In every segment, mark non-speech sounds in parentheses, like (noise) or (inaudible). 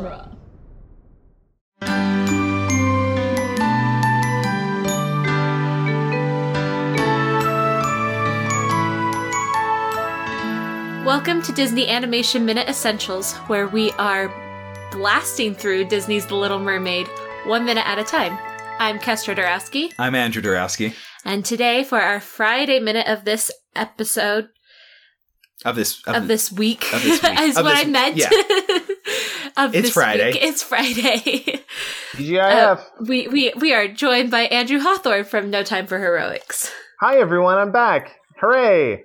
genre. Welcome to Disney Animation Minute Essentials, where we are blasting through Disney's The Little Mermaid one minute at a time. I'm Kestra Dorowski, I'm Andrew Dorowski and today for our Friday minute of this episode of this of, this week, of this (laughs) week. is Of what this- I meant. yeah. (laughs) of It's this Friday. week. It's Friday. (laughs) TGIF. Uh, we, we we are joined by Andrew Hawthorne from No Time for Heroics. Hi everyone, I'm back. Hooray!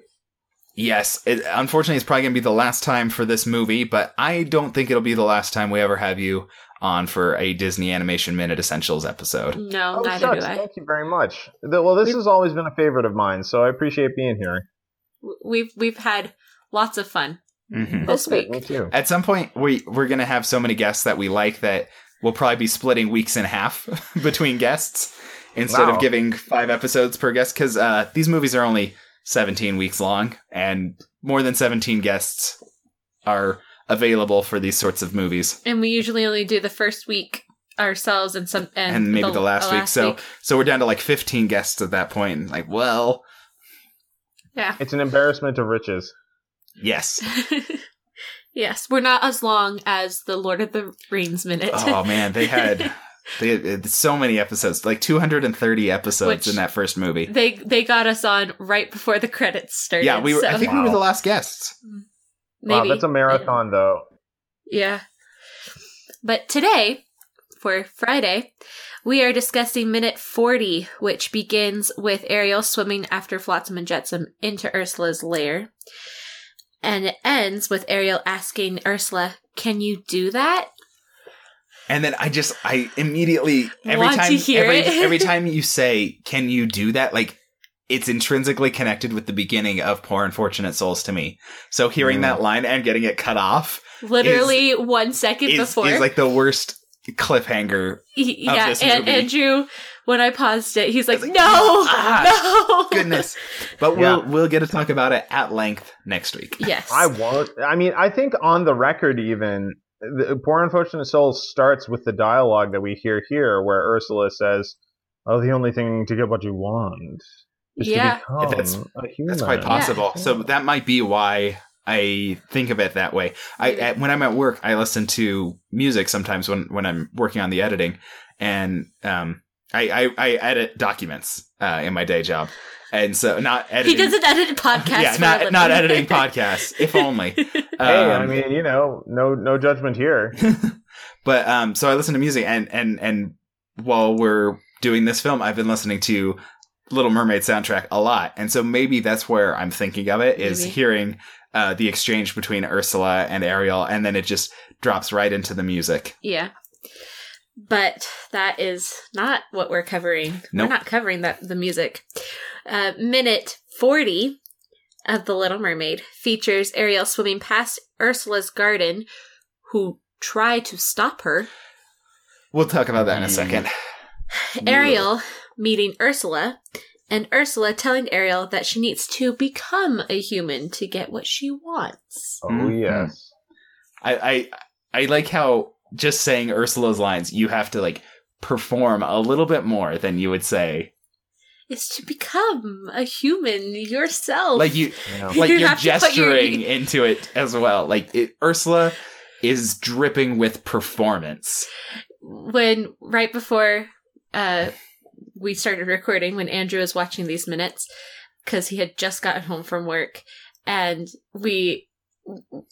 Yes, it, unfortunately, it's probably going to be the last time for this movie, but I don't think it'll be the last time we ever have you on for a Disney Animation Minute Essentials episode. No, Oh, neither shucks, do I. thank you very much. Th- Well, this We've- has always been a favorite of mine, so I appreciate being here. We've we've had lots of fun hmm this week. Me too. At some point, we we're going to have so many guests that we like that we'll probably be splitting weeks in half (laughs) between guests instead Wow. of giving five episodes per guest because uh, these movies are only 17 weeks long, and more than 17 guests are available for these sorts of movies. And we usually only do the first week ourselves and some and, and maybe the, last, week. So so we're down to like 15 guests at that point. And like, well, yeah. It's an embarrassment of riches. Yes. (laughs) yes, we're not as long as the Lord of the Rings minute. oh man, they had (laughs) they had so many episodes, like 230 episodes Which- in that first movie. they they got us on right before the credits started. Yeah, we were. I so think we were the last guests. maybe Wow, that's a marathon, though. Yeah. But today, for Friday, we are discussing minute 40, which begins with Ariel swimming after Flotsam and Jetsam into Ursula's lair. And it ends with Ariel asking Ursula, Can you do that? And then I just, I immediately every Want to time, hear every, it? every (laughs) time you say, "Can you do that?" Like it's intrinsically connected with the beginning of "Poor Unfortunate Souls" to me. So hearing Mm. that line and getting it cut off Literally one second is, before. is like the worst cliffhanger. He- of yeah, this and movie. Andrew, when I paused it, he's like, like, No, ah, no. Goodness, (laughs) but we'll we'll get to talk about it at length next week. Yes. I won't. I mean, I think on the record, even the Poor Unfortunate Soul starts with the dialogue that we hear here, where Ursula says, "Oh, the only thing to get what you want is Yeah. to become That's- a human." That's quite possible. So that might be why I think of it that way. I at, when I'm at work, I listen to music sometimes when when I'm working on the editing, and um, I I, I edit documents uh, in my day job, and so not editing. he doesn't edit (laughs) podcasts. yeah, not not editing podcasts, if only. (laughs) Hey, I Um, mean, you know, no no judgment here. (laughs) but um, so I listen to music, and and and while we're doing this film, I've been listening to Little Mermaid soundtrack a lot, and so maybe that's where I'm thinking of it is Maybe. hearing uh, the exchange between Ursula and Ariel, and then it just drops right into the music. Yeah. But that is not what we're covering. Nope. We're not covering that the music. Uh, minute 40 of The Little Mermaid features Ariel swimming past Ursula's garden, who try to stop her. We'll talk about that in a Mm. second. (sighs) Ariel meeting Ursula, and Ursula telling Ariel that she needs to become a human to get what she wants. Oh Mhm. yes. I, I I like how just saying Ursula's lines, you have to like perform a little bit more than you would say. Is to become a human yourself. Like you, Yeah. like You you're have to put your- gesturing into it as well. Like it, Ursula is dripping with performance. when right before uh we started recording when andrew was watching these minutes because he had just gotten home from work and we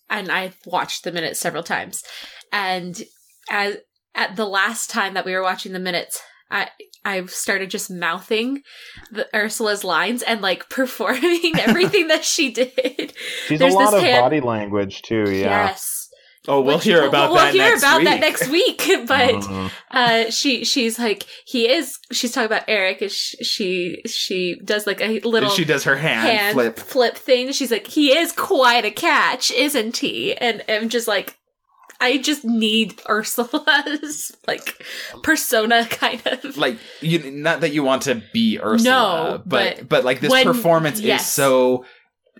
and i watched the minutes several times and as at the last time that we were watching the minutes i I've started just mouthing the ursula's lines and like (laughs) performing everything that she did (laughs) She's There's a lot this of hand- body language too. Yeah. yes Oh, we'll Which- hear about we'll, that. we'll hear next about week. that next week (laughs) but Mhm. uh she she's like he is she's talking about eric and sh- she she does like a little she does her hand, hand flip. flip thing she's like he is quite a catch isn't he and i'm just like i just need ursula's (laughs) like persona kind of Like you, not that you want to be Ursula, No, but but but, like this when- performance yes. is so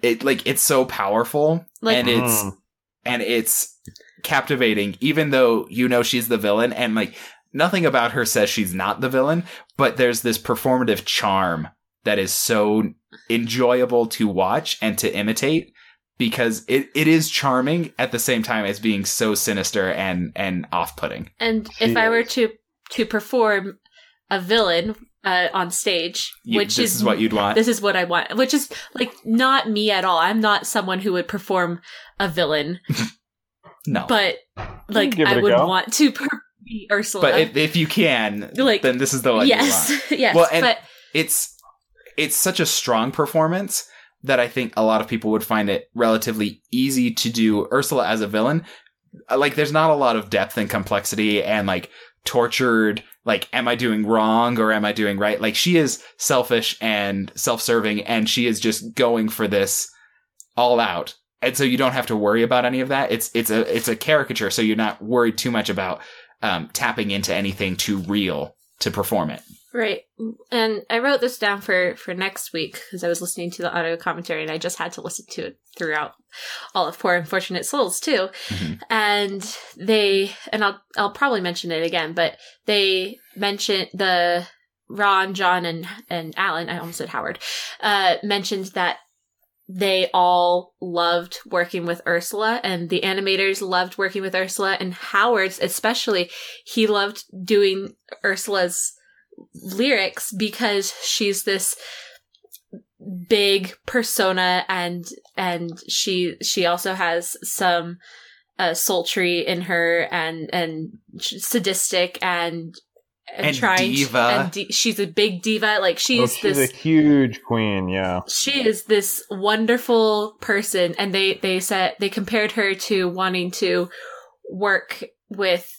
it like it's so powerful, Like- and it's Mhm. and it's captivating, even though you know she's the villain, and like nothing about her says she's not the villain, but there's this performative charm that is so enjoyable to watch and to imitate because it, it is charming at the same time as being so sinister and and off putting. And She if I were to to perform a villain uh, on stage, which this is, what you'd want. this is what I want, which is like not me at all. I'm not someone who would perform a villain, (laughs) no, but like Give it I a would go. want to (laughs) per- be Ursula. but if, if you can, Like, then this is the one. you want. yes, (laughs) yes, Well, and- but it's it's such a strong performance that I think a lot of people would find it relatively easy to do Ursula as a villain. Uh, Like there's not a lot of depth and complexity and like tortured like am I doing wrong or am I doing right? Like she is selfish and self-serving and she is just going for this all out. And so you don't have to worry about any of that. It's it's a it's a caricature so you're not worried too much about um, tapping into anything too real to perform it. Right. And I wrote this down for for next week because I was listening to the audio commentary and I just had to listen to it throughout all of Poor Unfortunate Souls too. Mhm. And they and I'll I'll probably mention it again, but they mentioned the Ron, John, and and Alan. I almost said Howard. Uh, mentioned that they all loved working with Ursula, and the animators loved working with Ursula, and Howard's especially. He loved doing Ursula's lyrics because she's this big persona and and she she also has some uh, sultry in her and and sadistic and and, And trying to- diva. and di- she's a big diva like she Oh, is she's this a huge queen, yeah. she is this wonderful person and they they said they compared her to wanting to work with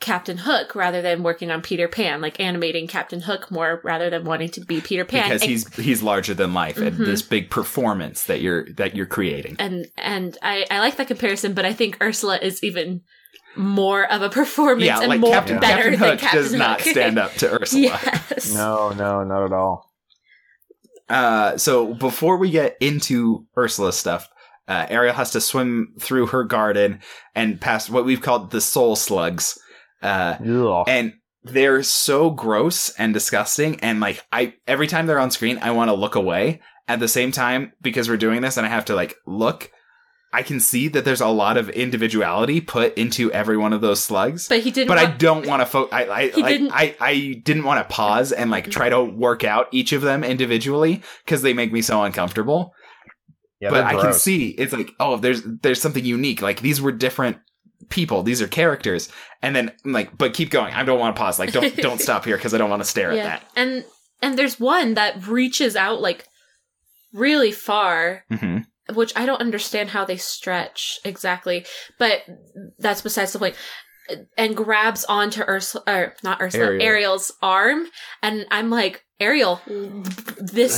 Captain Hook rather than working on Peter Pan, like animating Captain Hook more rather than wanting to be Peter Pan. because And- he's he's larger than life and Mhm. this big performance that you're that you're creating. and and I, I like that comparison, but I think Ursula is even more of a performance Yeah, and like more Captain, better Captain than Hook Captain does not (laughs) stand up to Ursula. yes. No, no, not at all. Uh, so before we get into Ursula stuff, uh, Ariel has to swim through her garden and past what we've called the soul slugs. Uh, Ugh. and they're so gross and disgusting. And like, I every time they're on screen, I want to look away. At the same time, because we're doing this and I have to like look, I can see that there's a lot of individuality put into every one of those slugs. But he didn't. but I don't want to fo- I I, He like, didn't- I I didn't want to pause and like try to work out each of them individually because they make me so uncomfortable. Yeah, but they're I can see it's like oh there's there's something unique like these were different people these are characters and then I'm like but keep going I don't want to pause like don't (laughs) don't stop here because I don't want to stare yeah. at that. And and there's one that reaches out like really far, that. hmm which I don't understand how they stretch exactly, but that's besides the point. And grabs onto Ursula, or not Ursula, Ariel. Ariel's arm, and I'm like, Ariel, this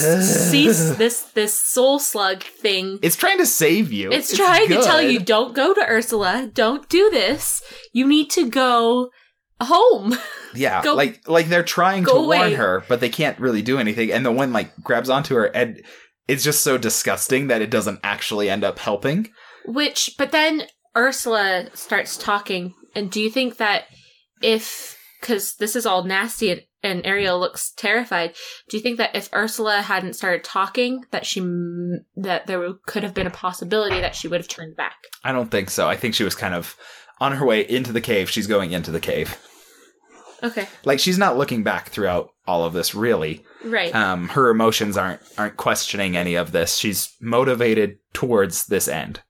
cease (sighs) this this soul slug thing It's trying to save you. It's, trying to tell you don't go to Ursula. Don't do this. You need to go home. (laughs) Yeah, Go- like like they're trying to go warn her, but they can't really do anything. And the one like grabs onto her, and it's just so disgusting that it doesn't actually end up helping. Which, but then Ursula starts talking. And do you think that if, because this is all nasty and, and Ariel looks terrified, do you think that if Ursula hadn't started talking, that she, that there could have been a possibility that she would have turned back? I don't think so. I think she was kind of on her way into the cave. She's going into the cave. Okay. Like she's not looking back throughout all of this. Really, Right. um, her emotions aren't aren't questioning any of this. She's motivated towards this end.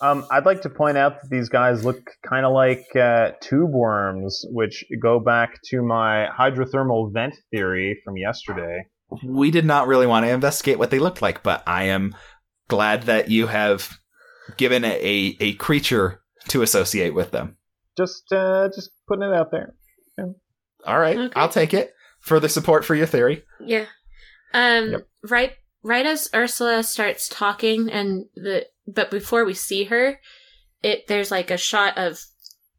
Um, I'd like to point out that these guys look kind of like uh, tube worms, which go back to my hydrothermal vent theory from yesterday. We did not really want to investigate what they looked like, but I am glad that you have given a a, a creature to associate with them. Just, uh, just putting it out there. All right, Okay. I'll take it. Further support for your theory. Yeah. Um Yep. right right as Ursula starts talking and the but before we see her, it there's like a shot of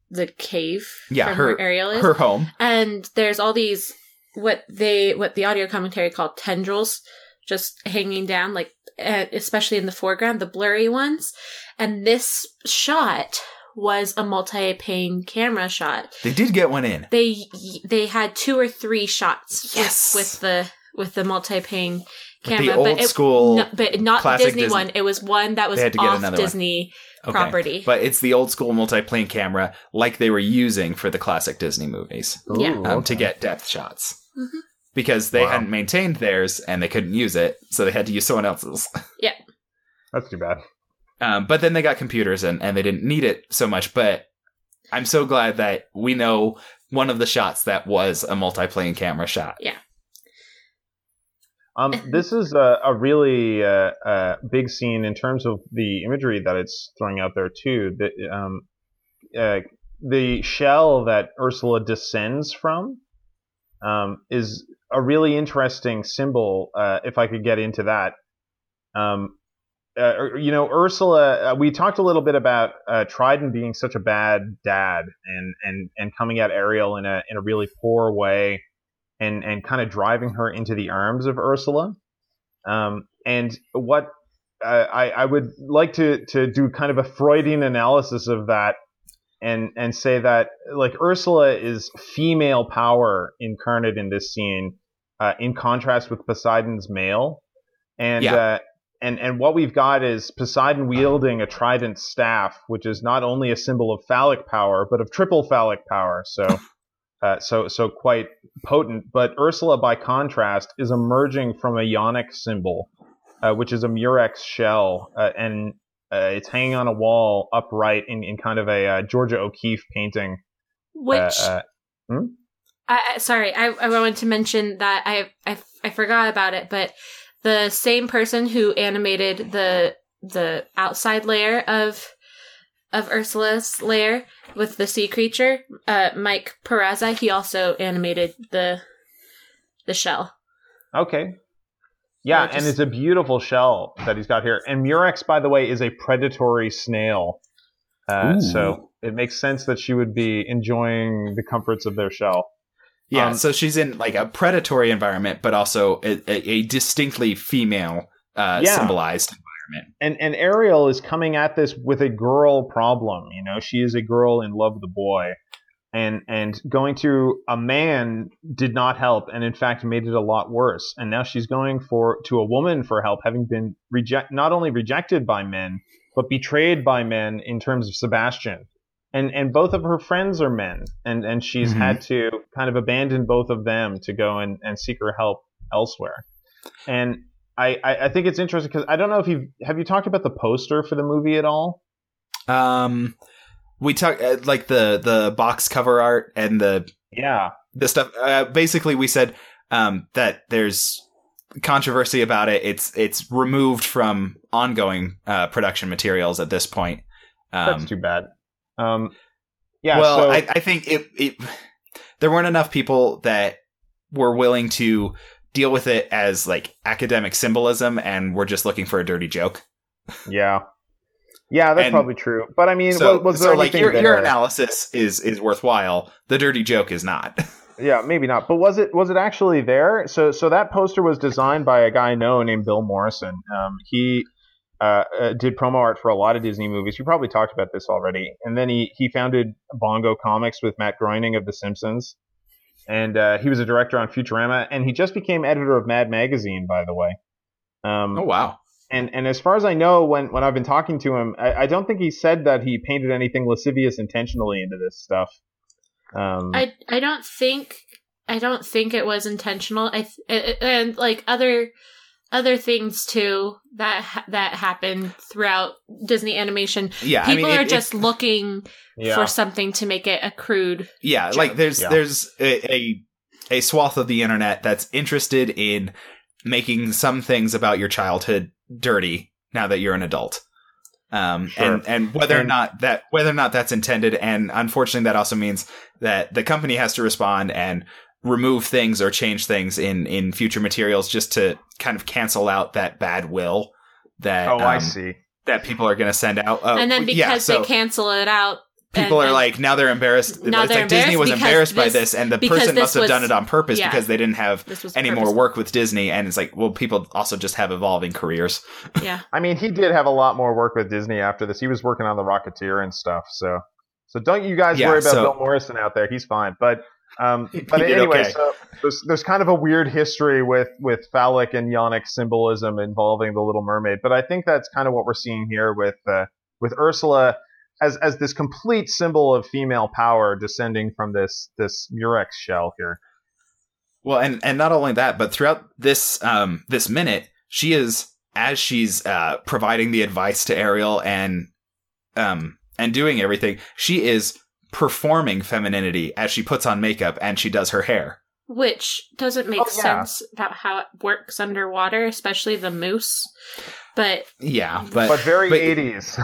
the cave Yeah, from her- where Ariel is. Her home. and there's all these what they what the audio commentary called tendrils just hanging down like uh, especially in the foreground, the blurry ones. And this shot was a multiplane camera shot. They did get one in. They they had two or three shots Yes. with, with the with the multiplane camera, the old but it, school no, but not the Disney, Disney. one. It was one that was They had to get off. Disney Okay. property. But it's the old school multiplane camera like they were using for the classic Disney movies Yeah. Ooh, um, to get depth shots. Mhm. Because they Wow. hadn't maintained theirs and they couldn't use it, so they had to use someone else's. (laughs) Yeah, that's too bad. Um, but then they got computers and, and they didn't need it so much. But I'm so glad that we know one of the shots that was a multiplane camera shot. Um, (laughs) this is a, a really uh, uh, big scene in terms of the imagery that it's throwing out there too. The, um, uh, the shell that Ursula descends from um, is a really interesting symbol. Uh, if I could get into that, um, uh, you know, Ursula. Uh, we talked a little bit about uh, Triton being such a bad dad and and and coming at Ariel in a in a really poor way and and kind of driving her into the arms of Ursula. Um, and what uh, I I would like to to do kind of a Freudian analysis of that, and and say that like Ursula is female power incarnate in this scene, uh, in contrast with Poseidon's male, and. Yeah. Uh, and, and what we've got is Poseidon wielding a trident staff, which is not only a symbol of phallic power, but of triple phallic power. So, (laughs) uh, so, so quite potent. But Ursula, by contrast, is emerging from a yonic symbol, uh, which is a murex shell, uh, and uh, it's hanging on a wall upright in, in kind of a uh, Georgia O'Keeffe painting. Which uh, uh, I, I- sorry, I, I wanted to mention that I, I I forgot about it, but the same person who animated the the outside layer of of Ursula's lair with the sea creature, uh, Mike Peraza, he also animated the the shell. Okay. Yeah, Yeah, and it's a beautiful shell that he's got here. And Murex, by the way, is a predatory snail. Uh, so it makes sense that she would be enjoying the comforts of their shell. Yeah, Um, so she's in like a predatory environment, but also a, a, a distinctly female uh, Yeah. symbolized environment. And and Ariel is coming at this with a girl problem. You know, she is a girl in love with a boy. And and going to a man did not help, and in fact made it a lot worse. And now she's going for to a woman for help, having been reject not only rejected by men, but betrayed by men in terms of Sebastian. And and both of her friends are men, and and she's Mhm. had to kind of abandon both of them to go and, and seek her help elsewhere. And I, I, I think it's interesting because I don't know if you have you talked about the poster for the movie at all. Um, we talk uh, like the the box cover art and the Yeah, the stuff. Uh, basically, we said um, that there's controversy about it. It's it's removed from ongoing uh, production materials at this point. that's Um, too bad. Um, yeah, well, so, I, I think it, it there weren't enough people that were willing to deal with it as like academic symbolism, and we're just looking for a dirty joke. yeah, yeah, that's and- probably true. But I mean, so, was, was so there like your, your analysis is is worthwhile. The dirty joke is not. (laughs) Yeah, maybe not. But was it was it actually there? So so that poster was designed by a guy I know named Bill Morrison. Um, he uh, uh, did promo art for a lot of Disney movies. You probably talked about this already. And then he he founded Bongo Comics with Matt Groening of The Simpsons, and uh, he was a director on Futurama. And he just became editor of Mad Magazine, by the way. Um, oh wow. and and as far as I know, when when I've been talking to him, I, I don't think he said that he painted anything lascivious intentionally into this stuff. Um, I I don't think I don't think it was intentional. I th- it- and like other other things too that ha- that happen throughout Disney animation. Yeah, I People mean, it- are it- just looking yeah. for something to make it a crude. yeah, joke. like there's Yeah. there's a, a a swath of the internet that's interested in making some things about your childhood dirty now that you're an adult. Um, Sure. and, and whether or not that, whether or not that's intended. And unfortunately, that also means that the company has to respond and remove things or change things in, in future materials just to kind of cancel out that bad will that, oh, I um, see. that people are going to send out. Uh, and then because yeah, so they cancel it out, people are like now they're embarrassed. Now it's they're like Disney was embarrassed embarrassed by this, and the person must have was- done it on purpose yeah. because they didn't have This was any more work with Disney. And it's like, well, people also just have evolving careers. Yeah. (laughs) I mean, he did have a lot more work with Disney after this. He was working on the Rocketeer and stuff. So, so don't you guys Yeah, worry about so- Bill Morrison out there. He's fine. But, um, but anyway, okay. so there's, there's kind of a weird history with with phallic and yonic symbolism involving the Little Mermaid. But I think that's kind of what we're seeing here with uh, with Ursula as as this complete symbol of female power descending from this this Murex shell here. Well, and and not only that, but throughout this um this minute, she is as she's uh providing the advice to Ariel and um and doing everything, she is performing femininity as she puts on makeup and she does her hair. Which doesn't make Oh, yeah. sense about how it works underwater, especially the mousse. But Yeah, But, but, very but- 80s.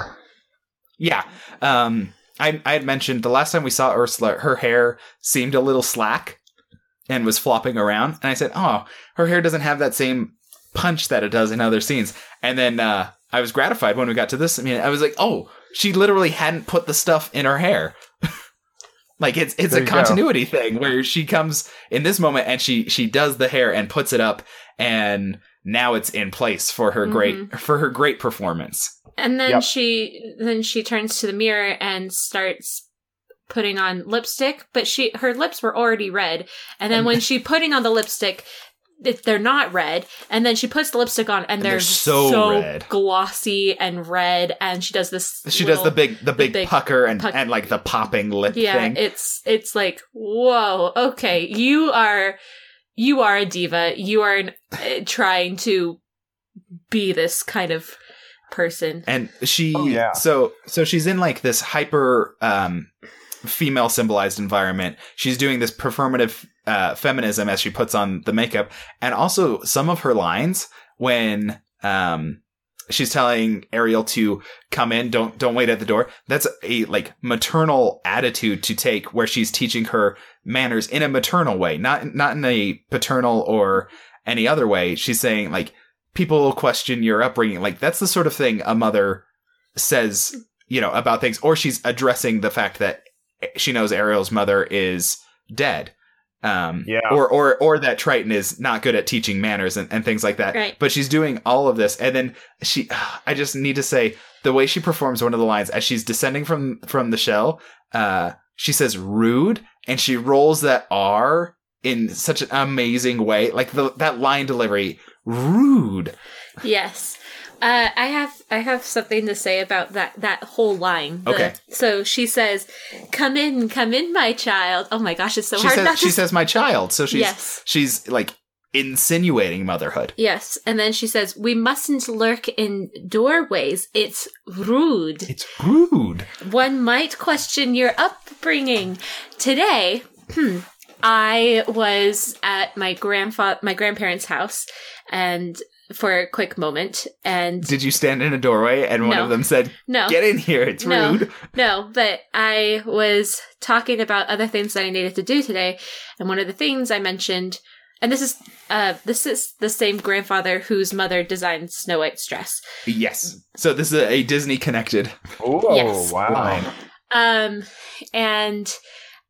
yeah. Um I I had mentioned the last time we saw Ursula, her hair seemed a little slack and was flopping around, and I said, "Oh, her hair doesn't have that same punch that it does in other scenes." And then uh, I was gratified when we got to this. I mean, I was like, "Oh, she literally hadn't put the stuff in her hair." (laughs) like it's it's There a you go. continuity thing where she comes in this moment and she she does the hair and puts it up, and now it's in place for her great mm-hmm. for her great performance. and then Yep. she then she turns to the mirror and starts putting on lipstick, but she her lips were already red. And then And- when she putting on the lipstick, if they're not red, and then she puts the lipstick on and, And they're, they're so red. glossy and red, and she does this. She does the big the big, big pucker and puck- and like the popping lip yeah thing. it's it's like whoa okay you are you are a diva you are uh, trying to be this kind of person and she Oh, yeah. so so she's in like this hyper um female symbolized environment. She's doing this performative uh feminism as she puts on the makeup. And also some of her lines when um she's telling ariel to come in don't don't wait at the door. That's a like maternal attitude to take where she's teaching her manners in a maternal way not not in a paternal or any other way. She's saying like people will question your upbringing. Like that's the sort of thing a mother says, you know, about things, or she's addressing the fact that she knows Ariel's mother is dead. Um, Yeah. or, or, or that Triton is not good at teaching manners and, and things like that. Right. But she's doing all of this. And then she, (sighs) I just need to say the way she performs one of the lines as she's descending from, from the shell, uh, she says rude and she rolls that R in such an amazing way. Like the, that line delivery, rude. yes uh, I have I have something to say about that that whole line. The- Okay. So she says, "Come in, come in, my child." Oh my gosh, it's so she hard says she to. says my child so she's Yes. she's like insinuating motherhood yes, and then she says, "We mustn't lurk in doorways. It's rude." it's rude One might question your upbringing. Today, hmm, I was at my grandfather, my grandparents' house, and for a quick moment, and did you stand in a doorway and one No. of them said no, get in here it's No. rude no, but I was talking about other things that I needed to do today, and one of the things I mentioned, and this is, uh, this is the same grandfather whose mother designed Snow White's dress. yes so this is a disney connected Oh, Yes. wow. Um, and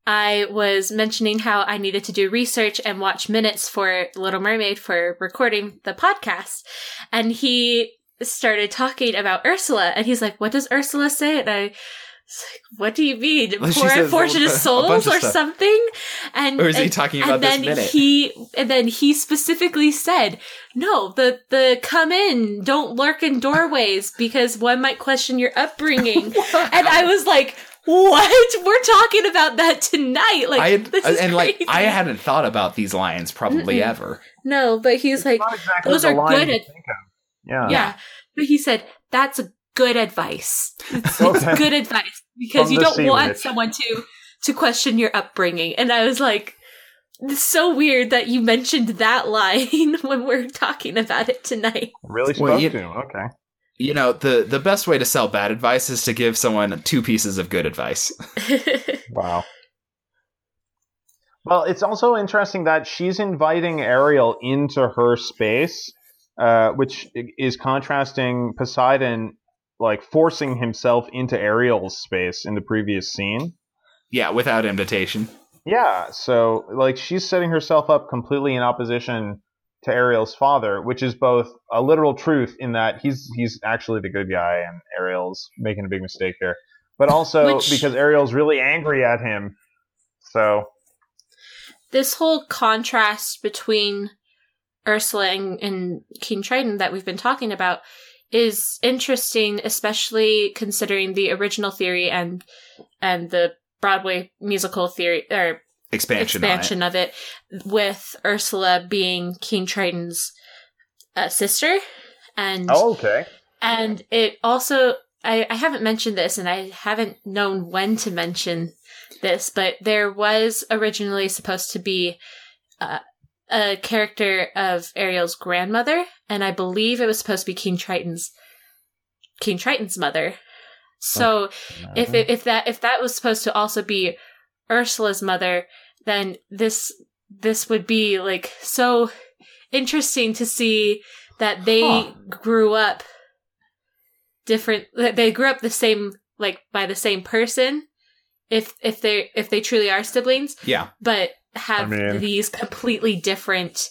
I was mentioning how I needed to do research and watch minutes for Little Mermaid for recording the podcast. And he started talking about Ursula, and he's like, What does Ursula say? And I was like, What do you mean? Well, Poor unfortunate souls or stuff. something? And or is he talking about and this then minute he and then he specifically said no the the come in don't lurk in doorways because one might question your upbringing (laughs) and i was like what we're talking about that tonight like I had, this is and like crazy. I hadn't thought about these lines probably Mm-mm. ever. no but he's like exactly those are good you at- think of. Yeah. yeah but he said that's a good advice it's, (laughs) it's good advice because From you don't want witch. someone to to question your upbringing and i was like it's so weird that you mentioned that (laughs) line when we're talking about it tonight Really Well, spoke you- to him. Okay. You know, the the best way to sell bad advice is to give someone two pieces of good advice. (laughs) Wow. Well, it's also interesting that she's inviting Ariel into her space, uh, which is contrasting Poseidon like forcing himself into Ariel's space in the previous scene. Yeah, without invitation. Yeah, so like she's setting herself up completely in opposition to Ariel's father, which is both a literal truth in that he's he's actually the good guy and Ariel's making a big mistake here, but also Which- because Ariel's really angry at him. So this whole contrast between Ursula and, and King Triton that we've been talking about is interesting, especially considering the original theory and and the Broadway musical theory or Expansion, expansion of it, with Ursula being King Triton's uh, sister, and oh, okay, and it also, I, I haven't mentioned this and I haven't known when to mention this, but there was originally supposed to be uh, a character of Ariel's grandmother, and I believe it was supposed to be King Triton's King Triton's mother. So if it, if that if that was supposed to also be Ursula's mother, then this this would be like so interesting to see that they Huh. grew up different that they grew up the same like by the same person if if they if they truly are siblings Yeah. but have I mean- these completely different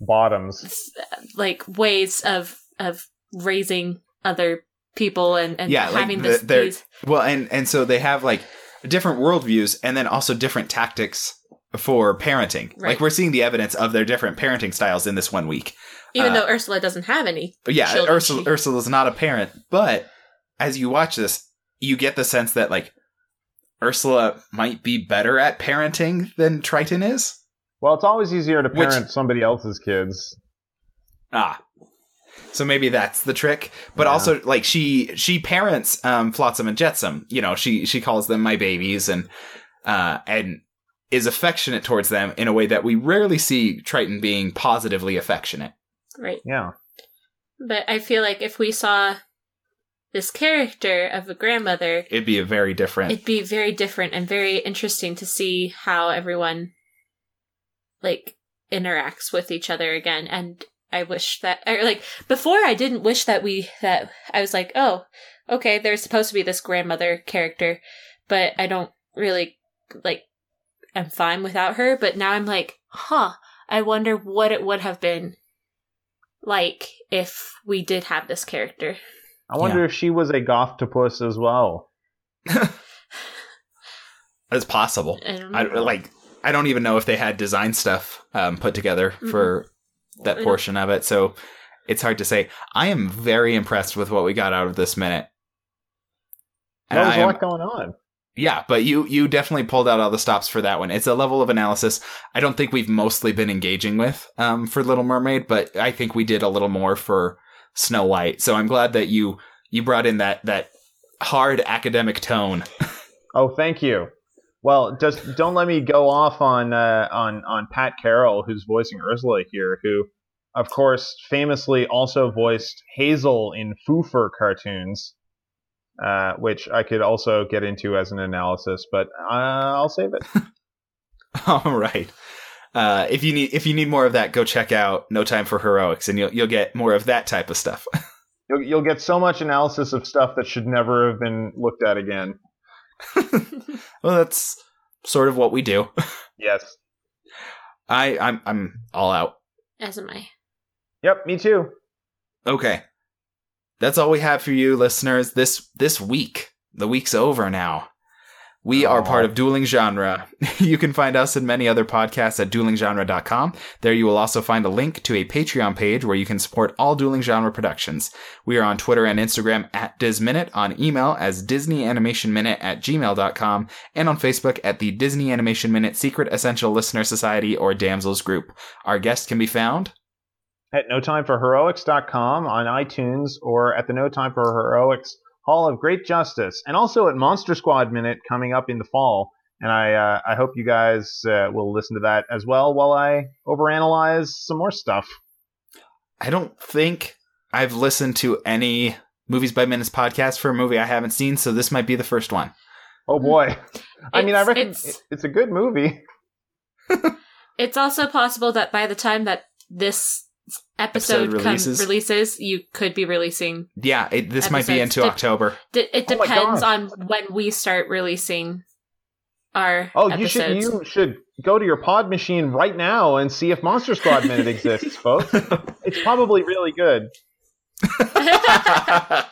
bottoms. like ways of of raising other people and and Yeah, like having the- this they're- these Well, and and so they have like different worldviews and then also different tactics for parenting. Right. Like we're seeing the evidence of their different parenting styles in this one week. even uh, though Ursula doesn't have any But yeah, children, Ursula, she- Ursula's not a parent, but as you watch this, you get the sense that like Ursula might be better at parenting than Triton is. Well, it's always easier to Which- parent somebody else's kids. Ah. So maybe that's the trick. But Yeah. also like she she parents um Flotsam and Jetsam. You know, she she calls them my babies and uh and is affectionate towards them in a way that we rarely see Triton being positively affectionate. right Yeah. but I feel like if we saw this character of a grandmother It'd be a very different it'd be very different and very interesting to see how everyone like interacts with each other again and i wish that or like before i didn't wish that we that i was like oh okay there's supposed to be this grandmother character but i don't really like i'm fine without her but now i'm like huh i wonder what it would have been like if we did have this character I wonder if she was a goth-topus as well. (laughs) It's possible. i I like I don't even know if they had design stuff um, put together for that portion of it. So it's hard to say. I am very impressed with what we got out of this minute. And There was a lot going on. yeah, but you you definitely pulled out all the stops for that one. It's a level of analysis I don't think we've mostly been engaging with um, for Little Mermaid, but I think we did a little more for Snow White. So I'm glad that you you brought in that that hard academic tone. (laughs) Oh, thank you. Well, just don't let me go off on uh, on on Pat Carroll, who's voicing Ursula here, who, of course, famously also voiced Hazel in Foofur cartoons, uh, which I could also get into as an analysis, but uh, I'll save it. (laughs) All right. Uh, if you need if you need more of that, go check out No Time for Heroics, and you'll you'll get more of that type of stuff. (laughs) You'll, you'll get so much analysis of stuff that should never have been looked at again. Well, that's sort of what we do. Yes. I I'm I'm all out. as am i Yep. Me too. Okay, that's all we have for you, listeners. This this week, the week's over now. We are part of Dueling Genre. (laughs) you can find us and many other podcasts at duelinggenre.com. There you will also find a link to a Patreon page where you can support all Dueling Genre productions. We are on Twitter and Instagram at DisMinute, on email as DisneyAnimationMinute at gmail.com, and on Facebook at the Disney Animation Minute Secret Essential Listener Society or Damsels Group. Our guest can be found at notimeforheroics.com on iTunes or at the No Time for Heroics Hall of Great Justice, and also at Monster Squad Minute coming up in the fall. And I uh, I hope you guys uh, will listen to that as well while I overanalyze some more stuff. I don't think I've listened to any Movies by Minutes podcast for a movie I haven't seen, so this might be the first one. Oh boy! I mean, I reckon it's- it's, a good movie. (laughs) (laughs) It's also possible that by the time that this episode, Episode come- releases. releases, you could be releasing. Yeah, it, this might be into dep- October. D- it Oh depends God. on when we start releasing our Oh, you should you should go to your pod machine right now and see if Monster Squad Minute exists, folks. (laughs) It's probably really good. (laughs)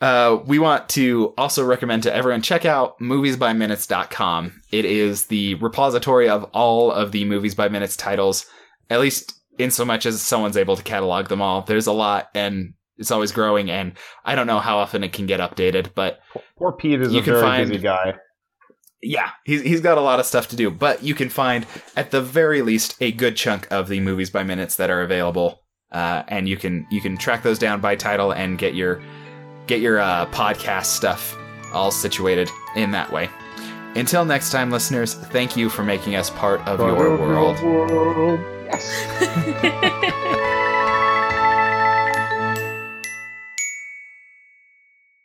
uh, we want to also recommend to everyone check out moviesbyminutes.com. It is the repository of all of the Movies by Minutes titles, at least in so much as someone's able to catalog them all. There's a lot and it's always growing and I don't know how often it can get updated, but Poor Pete is You a can very find- busy guy. yeah, he's, he's got a lot of stuff to do, but you can find at the very least a good chunk of the movies by minutes that are available. Uh, and you can you can track those down by title and get your get your uh, podcast stuff all situated in that way. Until next time, listeners, thank you for making us part of your world. Yes. (laughs) (laughs)